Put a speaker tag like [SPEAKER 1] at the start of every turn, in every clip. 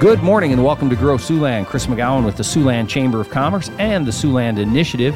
[SPEAKER 1] Good morning and welcome to Grow Siouxland. Chris McGowan with the Siouxland Chamber of Commerce and the Siouxland Initiative.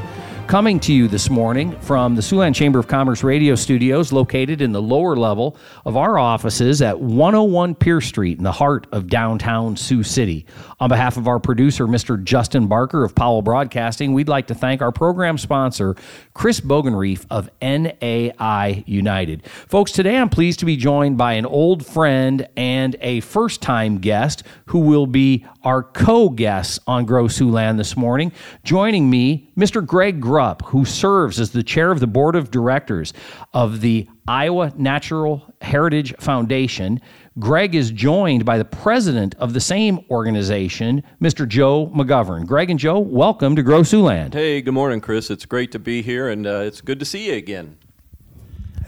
[SPEAKER 1] Coming to you this morning from the Siouxland Chamber of Commerce radio studios located in the lower level of our offices at 101 Pierce Street in the heart of downtown Sioux City. On behalf of our producer, Mr. Justin Barker of Powell Broadcasting, we'd like to thank our program sponsor, Chris Bogenrief of NAI United. Folks, today I'm pleased to be joined by an old friend and a first time guest who will be our co guests on Grow Siouxland this morning. Joining me, Mr. Greg Who serves as the chair of the board of directors of the Iowa Natural Heritage Foundation. Greg is joined by the president of the same organization, Mr. Joe McGovern. Greg and Joe, welcome to Grow Siouxland.
[SPEAKER 2] Hey, good morning, Chris. It's great to be here, and uh, it's good to see you again.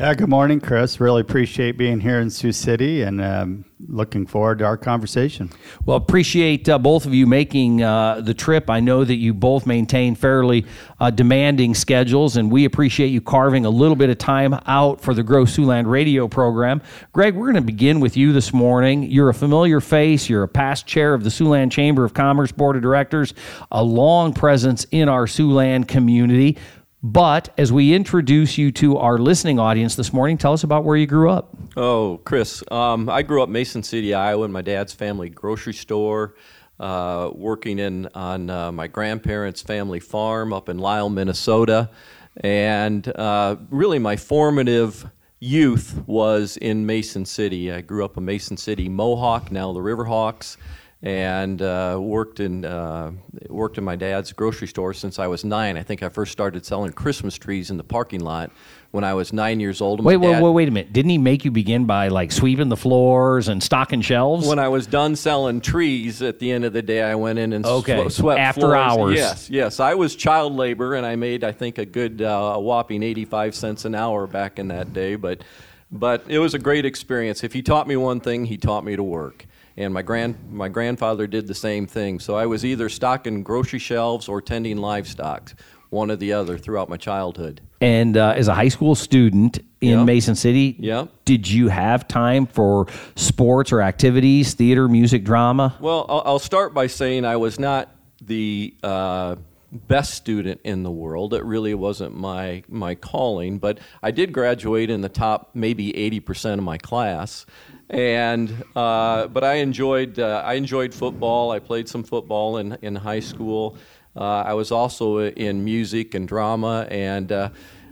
[SPEAKER 3] Yeah, good morning, Chris. Really appreciate being here in Sioux City and um, looking forward to our conversation.
[SPEAKER 1] Well, appreciate uh, both of you making uh, the trip. I know that you both maintain fairly uh, demanding schedules, and we appreciate you carving a little bit of time out for the Grow Siouxland radio program. Greg, we're going to begin with you this morning. You're a familiar face, you're a past chair of the Siouxland Chamber of Commerce Board of Directors, a long presence in our Siouxland community. But as we introduce you to our listening audience this morning, tell us about where you grew up.
[SPEAKER 2] Oh, Chris, um, I grew up Mason City, Iowa, in my dad's family grocery store. Uh, working in on uh, my grandparents' family farm up in Lyle, Minnesota, and uh, really my formative youth was in Mason City. I grew up a Mason City Mohawk, now the Riverhawks and uh, worked in uh, worked in my dad's grocery store since I was nine. I think I first started selling Christmas trees in the parking lot when I was nine years old.
[SPEAKER 1] Wait, wait, wait, wait a minute! Didn't he make you begin by like sweeping the floors and stocking shelves?
[SPEAKER 2] When I was done selling trees, at the end of the day, I went in and
[SPEAKER 1] okay.
[SPEAKER 2] sw- swept
[SPEAKER 1] after
[SPEAKER 2] floors.
[SPEAKER 1] hours.
[SPEAKER 2] Yes, yes, I was child labor, and I made I think a good uh, whopping eighty-five cents an hour back in that day, but. But it was a great experience. If he taught me one thing, he taught me to work and my grand my grandfather did the same thing. So I was either stocking grocery shelves or tending livestock, one or the other, throughout my childhood.
[SPEAKER 1] And uh, as a high school student in
[SPEAKER 2] Yep.
[SPEAKER 1] Mason City,
[SPEAKER 2] Yep.
[SPEAKER 1] did you have time for sports or activities, theater, music, drama?
[SPEAKER 2] Well, I'll, I'll start by saying I was not the uh, best student in the world. It really wasn't my my calling, but I did graduate in the top maybe eighty percent of my class. And uh, but I enjoyed uh, I enjoyed football. I played some football in in high school. Uh, I was also in music and drama, and uh,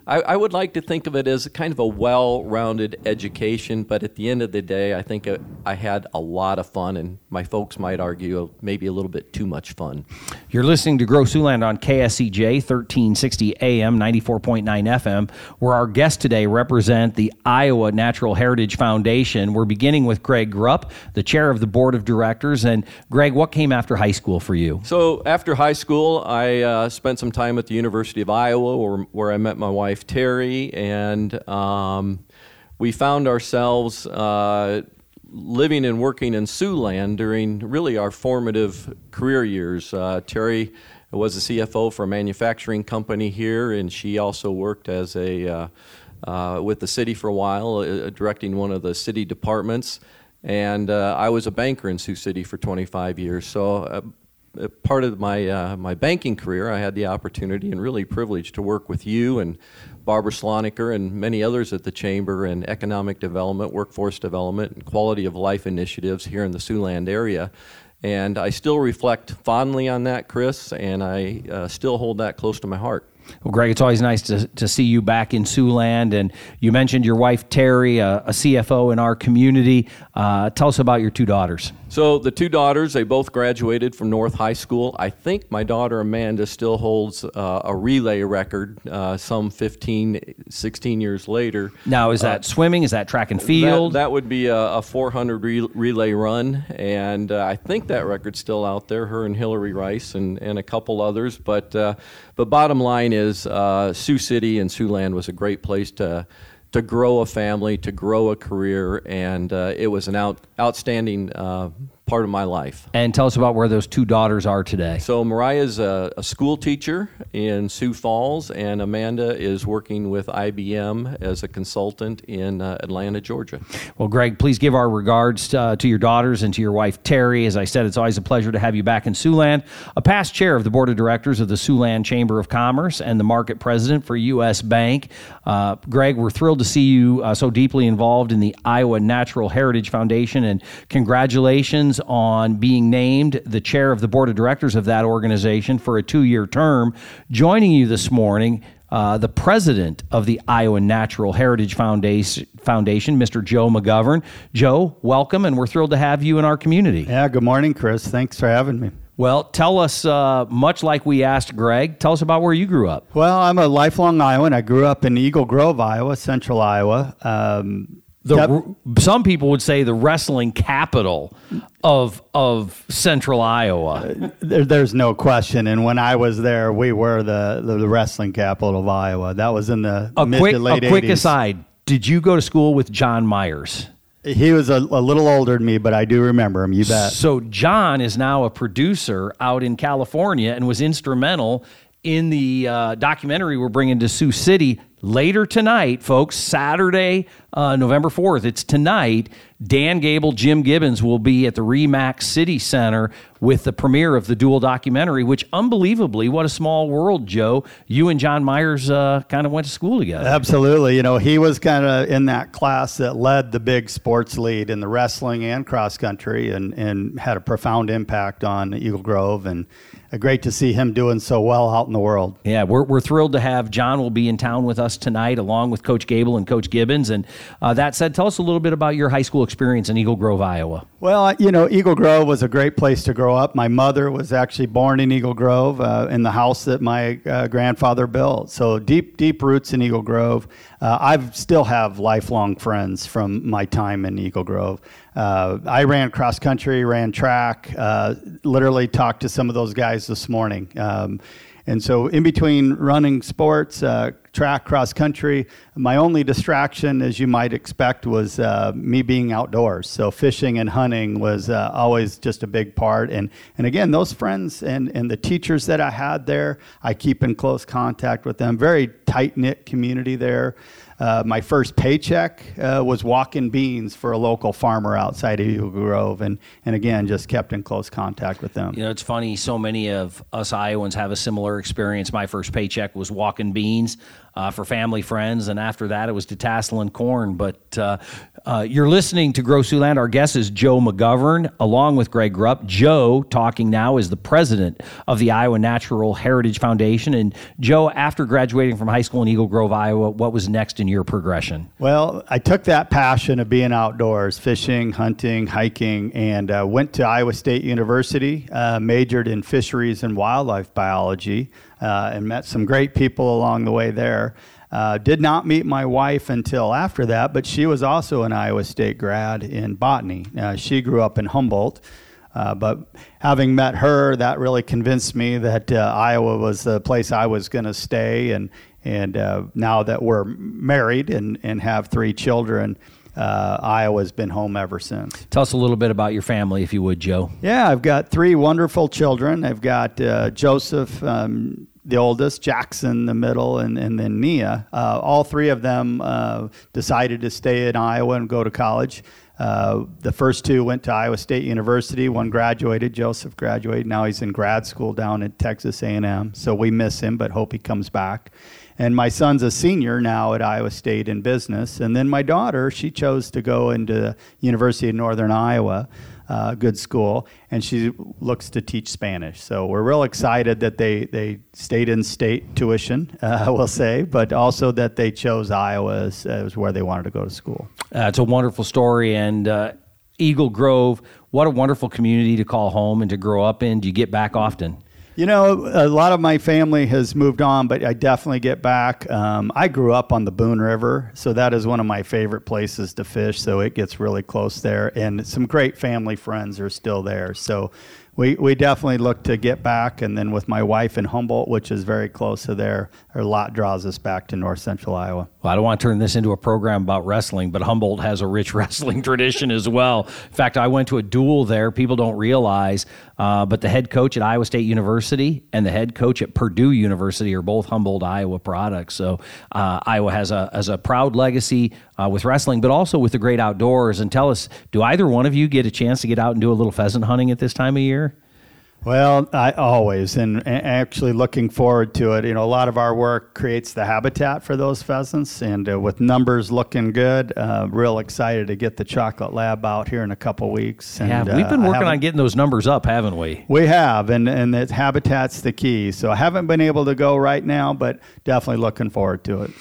[SPEAKER 2] I, I would like to think of it as kind of a well-rounded education. But at the end of the day, I think uh, I had a lot of fun, and my folks might argue maybe a little bit too much fun.
[SPEAKER 1] You're listening to Grow Siouxland on KSCJ 1360 AM 94.9 FM, where our guests today represent the Iowa Natural Heritage Foundation. We're beginning with Greg Grupp, the chair of the board of directors. And Greg, what came after high school for you?
[SPEAKER 2] So after high school, I uh, spent some time at the University of Iowa, where, where I met my wife Terry, and um, we found ourselves uh, living and working in Siouxland during really our formative career years. Uh, Terry was a CFO for a manufacturing company here, and she also worked as a uh, uh, with the city for a while, uh, directing one of the city departments. And uh, I was a banker in Sioux City for 25 years. So uh, part of my uh, my banking career, I had the opportunity and really privileged to work with you and Barbara Sloniker and many others at the chamber in economic development, workforce development, and quality of life initiatives here in the Siouxland area. And I still reflect fondly on that, Chris, and I uh, still hold that close to my heart.
[SPEAKER 1] Well, Greg, it's always nice to, to see you back in Siouxland. And you mentioned your wife, Terry, a, a CFO in our community. Uh, tell us about your two daughters.
[SPEAKER 2] So the two daughters, they both graduated from North High School. I think my daughter Amanda still holds uh, a relay record uh, some 15, 16 years later.
[SPEAKER 1] Now, is that swimming? Is that track and
[SPEAKER 2] That,
[SPEAKER 1] field?
[SPEAKER 2] that would be a, a 400 re- relay run, and uh, I think that record's still out there. Her and Hillary Rice and, and a couple others. But uh, but bottom line is, uh, Sioux City and Siouxland was a great place to to grow a family, to grow a career, and uh, it was an out, outstanding uh, part of my life.
[SPEAKER 1] And tell us about where those two daughters are today.
[SPEAKER 2] So Mariah's a, a school teacher in Sioux Falls, and Amanda is working with IBM as a consultant in uh, Atlanta, Georgia.
[SPEAKER 1] Well, Greg, please give our regards uh, to your daughters and to your wife, Terry. As I said, it's always a pleasure to have you back in Siouxland, a past chair of the board of directors of the Siouxland Chamber of Commerce and the market president for U.S. Bank. Uh, Greg, we're thrilled to see you uh, so deeply involved in the Iowa Natural Heritage Foundation, and congratulations on being named the chair of the board of directors of that organization for a two year term. Joining you this morning, uh, the president of the Iowa Natural Heritage Foundation, Foundation, Mr. Joe McGovern. Joe, welcome, and we're thrilled to have you in our community.
[SPEAKER 3] Yeah, good morning, Chris. Thanks for having me.
[SPEAKER 1] Well, tell us, uh, much like we asked Greg, tell us about where you grew up.
[SPEAKER 3] Well, I'm a lifelong Iowan. I grew up in Eagle Grove, Iowa, central Iowa. Um,
[SPEAKER 1] The,
[SPEAKER 3] Yep.
[SPEAKER 1] Some people would say the wrestling capital of of Central Iowa.
[SPEAKER 3] There, there's no question. And when I was there, we were the, the, the wrestling capital of Iowa. That was in the
[SPEAKER 1] A
[SPEAKER 3] mid
[SPEAKER 1] quick,
[SPEAKER 3] to late
[SPEAKER 1] a quick aside: Did you go to school with John Myers?
[SPEAKER 3] He was a, a little older than me, but I do remember him. You bet.
[SPEAKER 1] So John is now a producer out in California and was instrumental in the uh, documentary we're bringing to Sioux City later tonight, folks. Saturday, uh, November fourth. It's tonight. Dan Gable, Jim Gibbons will be at the Remax City Center with the premiere of the dual documentary. Which, unbelievably, what a small world, Joe. You and John Myers uh, kind of went to school together.
[SPEAKER 3] Absolutely. You know, he was kind of in that class that led the big sports lead in the wrestling and cross country and, and had a profound impact on Eagle Grove. And uh, great to see him doing so well out in the world.
[SPEAKER 1] Yeah, we're, we're thrilled to have John will be in town with us tonight, along with Coach Gable and Coach Gibbons. And uh, that said, tell us a little bit about your high school experience in Eagle Grove, Iowa.
[SPEAKER 3] Well, you know, Eagle Grove was a great place to grow up. My mother was actually born in Eagle Grove uh, in the house that my uh, grandfather built. So deep, deep roots in Eagle Grove. Uh, I still have lifelong friends from my time in Eagle Grove. Uh, I ran cross country, ran track, uh, literally talked to some of those guys this morning. Um, and so, in between running sports, uh, track, cross country, my only distraction, as you might expect, was uh, me being outdoors. So, fishing and hunting was uh, always just a big part. And, and again, those friends and, and the teachers that I had there, I keep in close contact with them. Very tight knit community there. Uh, my first paycheck uh, was walking beans for a local farmer outside of Eagle Grove, and, and again, just kept in close contact with them.
[SPEAKER 1] You know, it's funny, so many of us Iowans have a similar experience. My first paycheck was walking beans uh, for family friends, and after that, it was detasseling corn. But uh, uh, you're listening to Grow Siouxland. Our guest is Joe McGovern, along with Greg Grupp. Joe, talking now, is the president of the Iowa Natural Heritage Foundation. And Joe, after graduating from high school in Eagle Grove, Iowa, what was next in your progression?
[SPEAKER 3] Well, I took that passion of being outdoors, fishing, hunting, hiking, and uh, went to Iowa State University, uh, majored in fisheries and wildlife biology, and met some great people along the way there. Uh, did not meet my wife until after that, but she was also an Iowa State grad in botany. Uh, she grew up in Humboldt. Uh, but having met her, that really convinced me that uh, Iowa was the place I was going to stay. And and uh, now that we're married and, and have three children, uh, Iowa's been home ever since.
[SPEAKER 1] Tell us a little bit about your family, if you would, Joe.
[SPEAKER 3] Yeah, I've got three wonderful children. I've got uh, Joseph, um, the oldest, Jackson, the middle, and, and then Nia. Uh, all three of them uh, decided to stay in Iowa and go to college. Uh, the first two went to Iowa State University. One graduated. Joseph graduated. Now he's in grad school down at Texas A&M. So we miss him, but hope he comes back. And my son's a senior now at Iowa State in business. And then my daughter, she chose to go into University of Northern Iowa, uh, good school, and she looks to teach Spanish. So we're real excited that they, they stayed in state tuition, uh, we'll say, but also that they chose Iowa as, as where they wanted to go to school.
[SPEAKER 1] Uh, it's a wonderful story, and uh, Eagle Grove, what a wonderful community to call home and to grow up in. Do you get back often?
[SPEAKER 3] You know, a lot of my family has moved on, but I definitely get back. Um, I grew up on the Boone River, so that is one of my favorite places to fish. So it gets really close there, and some great family friends are still there. So we, we definitely look to get back. And then with my wife in Humboldt, which is very close to there, a lot draws us back to north central Iowa.
[SPEAKER 1] Well, I don't want to turn this into a program about wrestling, but Humboldt has a rich wrestling tradition as well. In fact, I went to a duel there. People don't realize, uh, but the head coach at Iowa State University and the head coach at Purdue University are both Humboldt, Iowa products. So uh, Iowa has a, has a proud legacy uh, with wrestling, but also with the great outdoors. And tell us, do either one of you get a chance to get out and do a little pheasant hunting at this time of year?
[SPEAKER 3] Well, I always and, and, actually looking forward to it. You know, a lot of our work creates the habitat for those pheasants, and uh, with numbers looking good, uh, real excited to get the chocolate lab out here in a couple weeks.
[SPEAKER 1] And,
[SPEAKER 3] yeah,
[SPEAKER 1] we've been uh, working on getting those numbers up, haven't we?
[SPEAKER 3] We have, and and that habitat's the key. So I haven't been able to go right now, but definitely looking forward to it.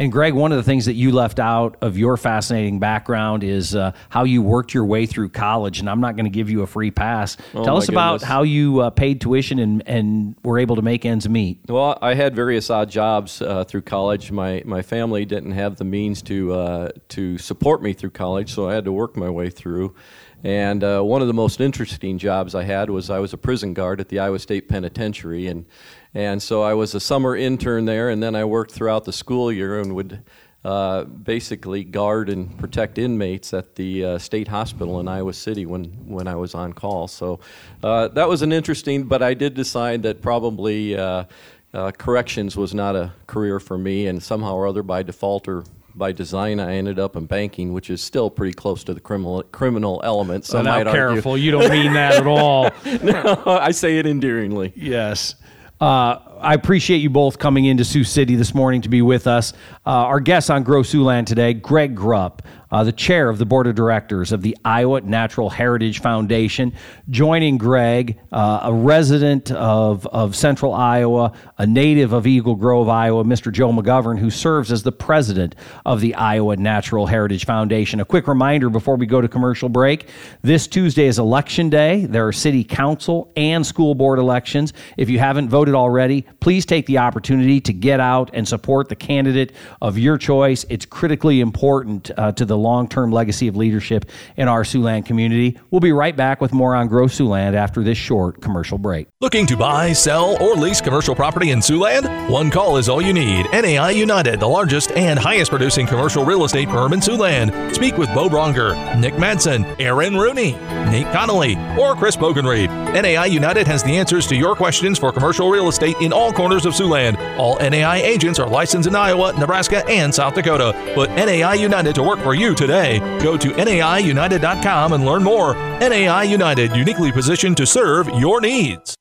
[SPEAKER 1] And Greg, one of the things that you left out of your fascinating background is uh, how you worked your way through college. And I'm not going to give you a free pass. Oh Tell us goodness. about how you uh, paid tuition and, and were able to make ends meet.
[SPEAKER 2] Well, I had various odd jobs uh, through college. My my family didn't have the means to uh, to support me through college, so I had to work my way through. And uh, one of the most interesting jobs I had was I was a prison guard at the Iowa State Penitentiary, and and so I was a summer intern there, and then I worked throughout the school year and would uh, basically guard and protect inmates at the uh, state hospital in Iowa City when, when I was on call. So uh, that was an interesting, but I did decide that probably uh, uh, corrections was not a career for me, and somehow or other by default or by design, I ended up in banking, which is still pretty close to the criminal criminal element.
[SPEAKER 1] So now, careful, argue. you don't mean that at all.
[SPEAKER 2] no, I say it endearingly.
[SPEAKER 1] Yes. Uh, I appreciate you both coming into Sioux City this morning to be with us. Uh, our guest on Grow Siouxland today, Greg Grupp, uh, the chair of the board of directors of the Iowa Natural Heritage Foundation. Joining Greg, uh, a resident of, of central Iowa, a native of Eagle Grove, Iowa, Mr. Joe McGovern, who serves as the president of the Iowa Natural Heritage Foundation. A quick reminder before we go to commercial break this Tuesday is election day. There are city council and school board elections. If you haven't voted already, please take the opportunity to get out and support the candidate of your choice. It's critically important uh, to the long term legacy of leadership in our Siouxland community. We'll be right back with more on Grow Siouxland after this short commercial break.
[SPEAKER 4] Looking to buy, sell, or lease commercial property in Siouxland? One call is all you need. NAI United, the largest and highest producing commercial real estate firm in Siouxland. Speak with Bo Bronger, Nick Madsen, Aaron Rooney, Nate Connolly, or Chris Bogenrief. NAI United has the answers to your questions for commercial real estate in all corners of Siouxland. All NAI agents are licensed in Iowa, Nebraska, and South Dakota. Put NAI United to work for you today. Go to NAIUnited.com and learn more. NAI United, uniquely positioned to serve your needs.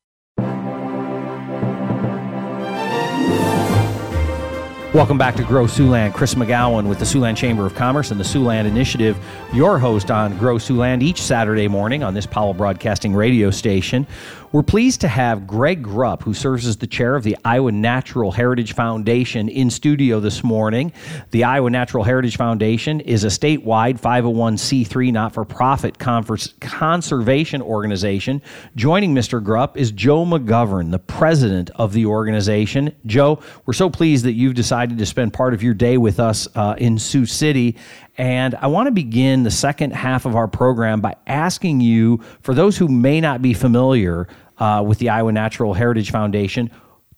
[SPEAKER 1] Welcome back to Grow Siouxland. Chris McGowan with the Siouxland Chamber of Commerce and the Siouxland Initiative, your host on Grow Siouxland each Saturday morning on this Powell Broadcasting radio station. We're pleased to have Greg Grupp, who serves as the chair of the Iowa Natural Heritage Foundation, in studio this morning. The Iowa Natural Heritage Foundation is a statewide 501c3 not for profit conservation organization. Joining Mr. Grupp is Joe McGovern, the president of the organization. Joe, we're so pleased that you've decided to spend part of your day with us uh, in Sioux City. And I want to begin the second half of our program by asking you, for those who may not be familiar uh, with the Iowa Natural Heritage Foundation,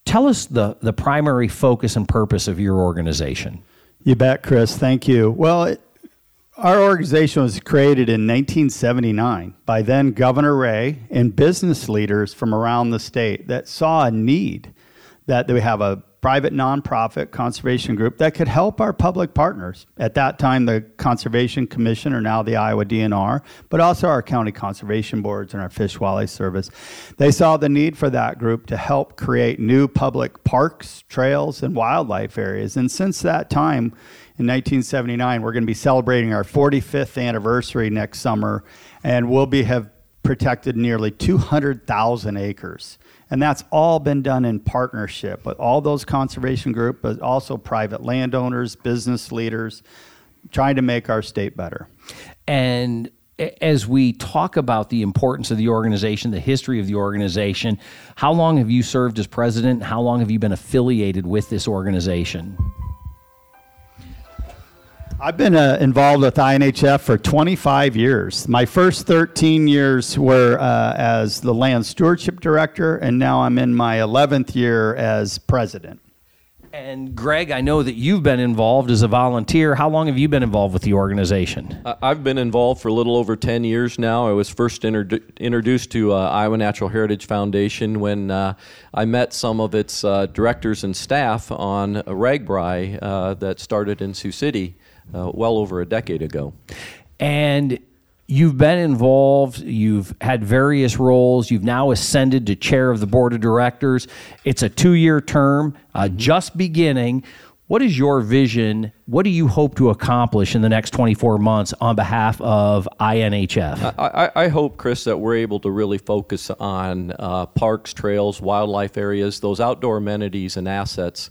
[SPEAKER 1] tell us the, the primary focus and purpose of your organization.
[SPEAKER 3] You bet, Chris. Thank you. Well, it, our organization was created in 1979 by then Governor Ray and business leaders from around the state that saw a need that they have a private nonprofit conservation group that could help our public partners. At that time, the Conservation Commission, or now the Iowa DNR, but also our county conservation boards and our Fish Wildlife Service. They saw the need for that group to help create new public parks, trails, and wildlife areas. And since that time, in 1979, we're going to be celebrating our 45th anniversary next summer, and we'll be have protected nearly 200,000 acres. And that's all been done in partnership with all those conservation groups, but also private landowners, business leaders, trying to make our state better.
[SPEAKER 1] And as we talk about the importance of the organization, the history of the organization, how long have you served as president? How long have you been affiliated with this organization?
[SPEAKER 3] I've been uh, involved with INHF for 25 years. My first 13 years were uh, as the land stewardship director, and now I'm in my 11th year as president.
[SPEAKER 1] And Greg, I know that you've been involved as a volunteer. How long have you been involved with the organization?
[SPEAKER 2] I've been involved for a little over 10 years now. I was first introdu- introduced to uh, Iowa Natural Heritage Foundation when uh, I met some of its uh, directors and staff on a RAGBRAI uh, that started in Sioux City uh, well over a decade ago.
[SPEAKER 1] And You've been involved, you've had various roles, you've now ascended to chair of the board of directors. It's a two year term, uh, just beginning. What is your vision? What do you hope to accomplish in the next 24 months on behalf of INHF?
[SPEAKER 2] I, I, I hope, Chris, that we're able to really focus on uh, parks, trails, wildlife areas, those outdoor amenities and assets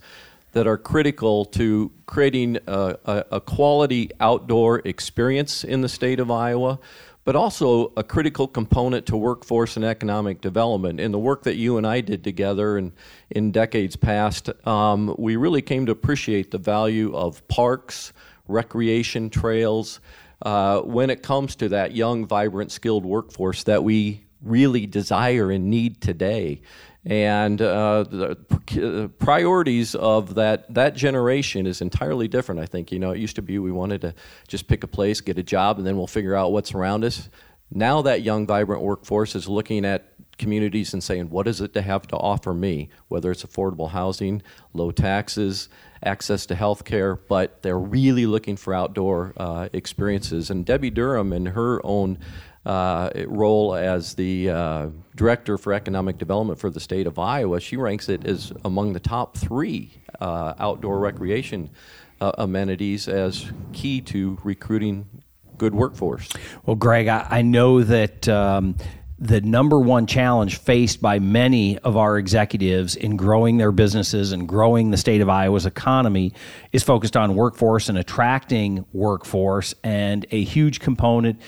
[SPEAKER 2] that are critical to creating a, a, a, quality outdoor experience in the state of Iowa, but also a critical component to workforce and economic development. In the work that you and I did together and in decades past, um, we really came to appreciate the value of parks, recreation trails, uh, when it comes to that young, vibrant, skilled workforce that we really desire and need today and uh, the priorities of that that generation is entirely different. I think you know it used to be we wanted to just pick a place, get a job, and then we'll figure out what's around us. Now that young, vibrant workforce is looking at communities and saying, what is it to have to offer me? Whether it's affordable housing, low taxes, access to health care, but they're really looking for outdoor uh, experiences. And Debi Durham, in her own uh, role as the uh, director for economic development for the state of Iowa, she ranks it as among the top three uh, outdoor recreation uh, amenities as key to recruiting good workforce.
[SPEAKER 1] Well, Greg, I, I know that. Um, the number one challenge faced by many of our executives in growing their businesses and growing the state of Iowa's economy is focused on workforce and attracting workforce. And a huge component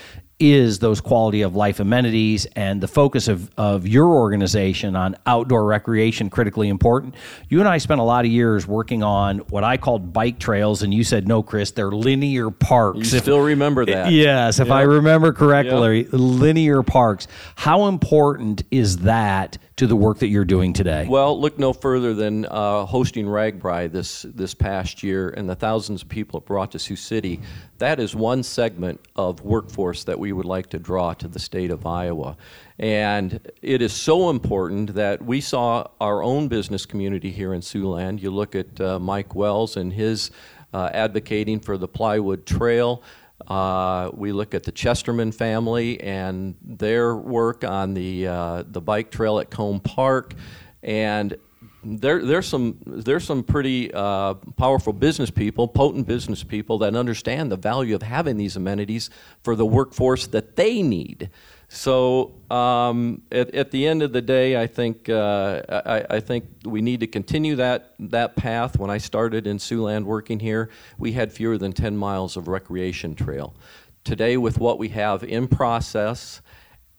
[SPEAKER 1] is those quality of life amenities and the focus of, of your organization on outdoor recreation critically important. You and I spent a lot of years working on what I called bike trails, and you said, no, Chris, they're linear parks.
[SPEAKER 2] You if, still remember that?
[SPEAKER 1] Yes, if yep. I remember correctly, yep. linear parks. How important is that to the work that you're doing today?
[SPEAKER 2] Well, look no further than uh, hosting RAGBRAI this this past year and the thousands of people it brought to Sioux City. That is one segment of workforce that we would like to draw to the state of Iowa. And it is so important that we saw our own business community here in Siouxland. You look at uh, Mike Wells and his uh, advocating for the plywood trail. Uh, we look at the Chesterman family and their work on the uh, the bike trail at Cone Park, and there, there's some there's some pretty uh, powerful business people, potent business people that understand the value of having these amenities for the workforce that they need. So um, at, at, the end of the day, I think uh, I, I, think we need to continue that that path. When I started in Siouxland working here, we had fewer than 10 miles of recreation trail. Today, with what we have in process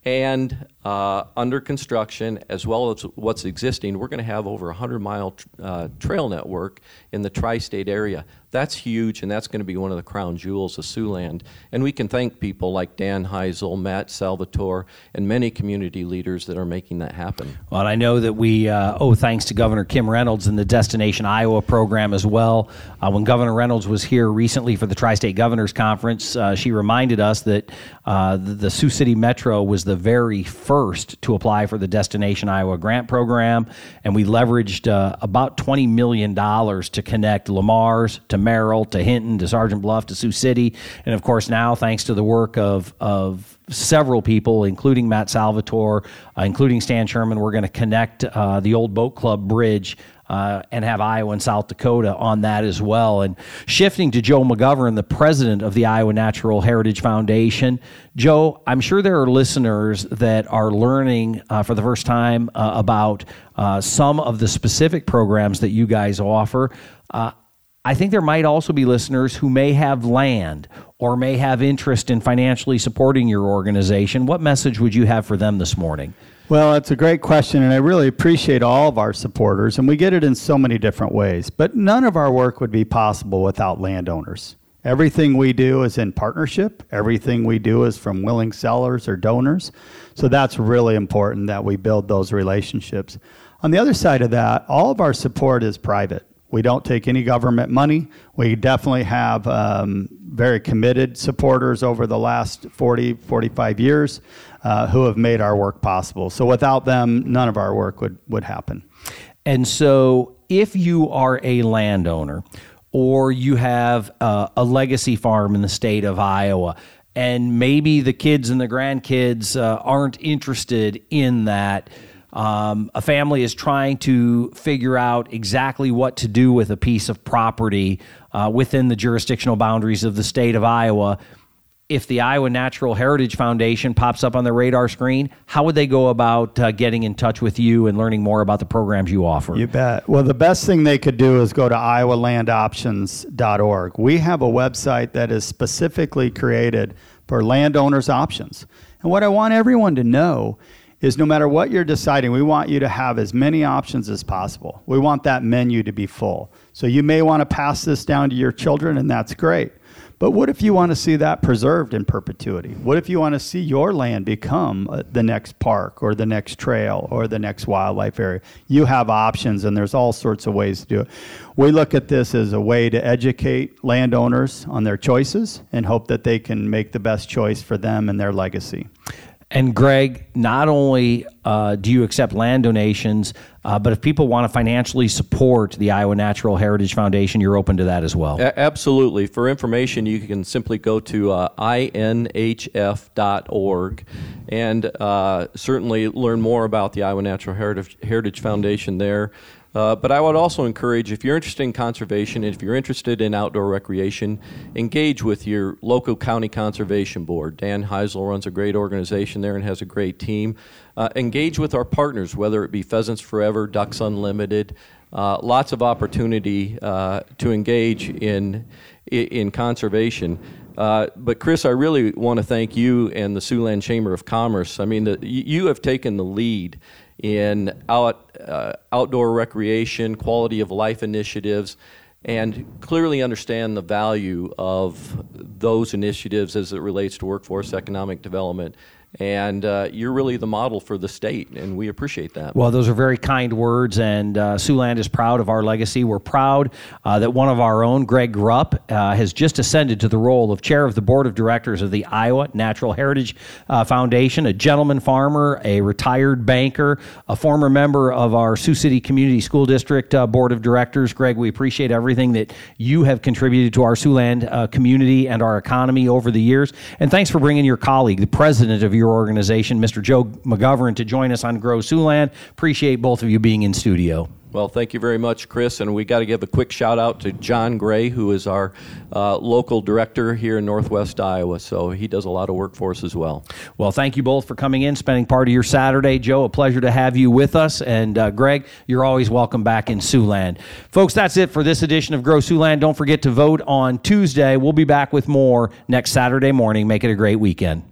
[SPEAKER 2] and uh, under construction, as well as what's existing, we're going to have over a 100 mile uh, trail network in the tri state area. That's huge, and that's going to be one of the crown jewels of Siouxland. And we can thank people like Dan Heisel, Matt Salvatore, and many community leaders that are making that happen.
[SPEAKER 1] Well, I know that we uh, owe thanks to Governor Kim Reynolds and the Destination Iowa program as well. Uh, when Governor Reynolds was here recently for the Tri State Governors Conference, uh, she reminded us that uh, the Sioux City Metro was the very first to apply for the Destination Iowa grant program, and we leveraged uh, about $20 million to connect Le Mars to Merrill to Hinton to Sergeant Bluff to Sioux City. And of course, now, thanks to the work of, of several people, including Matt Salvatore, uh, including Stan Sherman, we're going to connect uh, the old boat club bridge uh, and have Iowa and South Dakota on that as well. And shifting to Joe McGovern, the president of the Iowa Natural Heritage Foundation. Joe, I'm sure there are listeners that are learning uh, for the first time uh, about uh, some of the specific programs that you guys offer. Uh, I think there might also be listeners who may have land or may have interest in financially supporting your organization. What message would you have for them this morning?
[SPEAKER 3] Well, it's a great question, and I really appreciate all of our supporters, and we get it in so many different ways. But none of our work would be possible without landowners. Everything we do is in partnership. Everything we do is from willing sellers or donors. So that's really important that we build those relationships. On the other side of that, all of our support is private. We don't take any government money. We definitely have um, very committed supporters over the last 40, 45 years uh, who have made our work possible. So without them, none of our work would, would happen.
[SPEAKER 1] And so if you are a landowner or you have uh, a legacy farm in the state of Iowa, and maybe the kids and the grandkids uh, aren't interested in that. Um, a family is trying to figure out exactly what to do with a piece of property uh, within the jurisdictional boundaries of the state of Iowa if the Iowa Natural Heritage Foundation pops up on the radar screen, how would they go about uh, getting in touch with you and learning more about the programs you offer?
[SPEAKER 3] You bet. Well, the best thing they could do is go to iowalandoptions.org. We have a website that is specifically created for landowners' options. And what I want everyone to know is no matter what you're deciding, we want you to have as many options as possible. We want that menu to be full. So you may want to pass this down to your children, and that's great. But what if you want to see that preserved in perpetuity? What if you want to see your land become uh, the next park or the next trail or the next wildlife area? You have options, and there's all sorts of ways to do it. We look at this as a way to educate landowners on their choices and hope that they can make the best choice for them and their legacy.
[SPEAKER 1] And Greg, not only uh, do you accept land donations, uh, but if people want to financially support the Iowa Natural Heritage Foundation, you're open to that as well.
[SPEAKER 2] A- absolutely. For information, you can simply go to uh, inhf.org and uh, certainly learn more about the Iowa Natural Heritage, Heritage Foundation there. Uh, but I would also encourage, if you're interested in conservation, and if you're interested in outdoor recreation, engage with your local county conservation board. Dan Heisel runs a great organization there and has a great team. Uh, engage with our partners, whether it be Pheasants Forever, Ducks Unlimited. Uh, lots of opportunity uh, to engage in in conservation. Uh, but Chris, I really want to thank you and the Siouxland Chamber of Commerce. I mean, the, you have taken the lead in out, uh, outdoor recreation, quality of life initiatives, and clearly understand the value of those initiatives as it relates to workforce economic development and uh, you're really the model for the state, and we appreciate that.
[SPEAKER 1] Well, those are very kind words, and uh, Siouxland is proud of our legacy. We're proud uh, that one of our own, Greg Grupp, uh, has just ascended to the role of chair of the board of directors of the Iowa Natural Heritage uh, Foundation, a gentleman farmer, a retired banker, a former member of our Sioux City Community School District uh, board of directors. Greg, we appreciate everything that you have contributed to our Siouxland community and our economy over the years, and thanks for bringing your colleague, the president of your your organization, Mr. Joe McGovern, to join us on Grow Siouxland. Appreciate both of you being in studio.
[SPEAKER 2] Well, thank you very much, Chris. And we got to give a quick shout out to John Gray, who is our uh, local director here in Northwest Iowa. So he does a lot of work for us as well.
[SPEAKER 1] Well, thank you both for coming in, spending part of your Saturday. Joe, a pleasure to have you with us. And uh, Greg, you're always welcome back in Siouxland. Folks, that's it for this edition of Grow Siouxland. Don't forget to vote on Tuesday. We'll be back with more next Saturday morning. Make it a great weekend.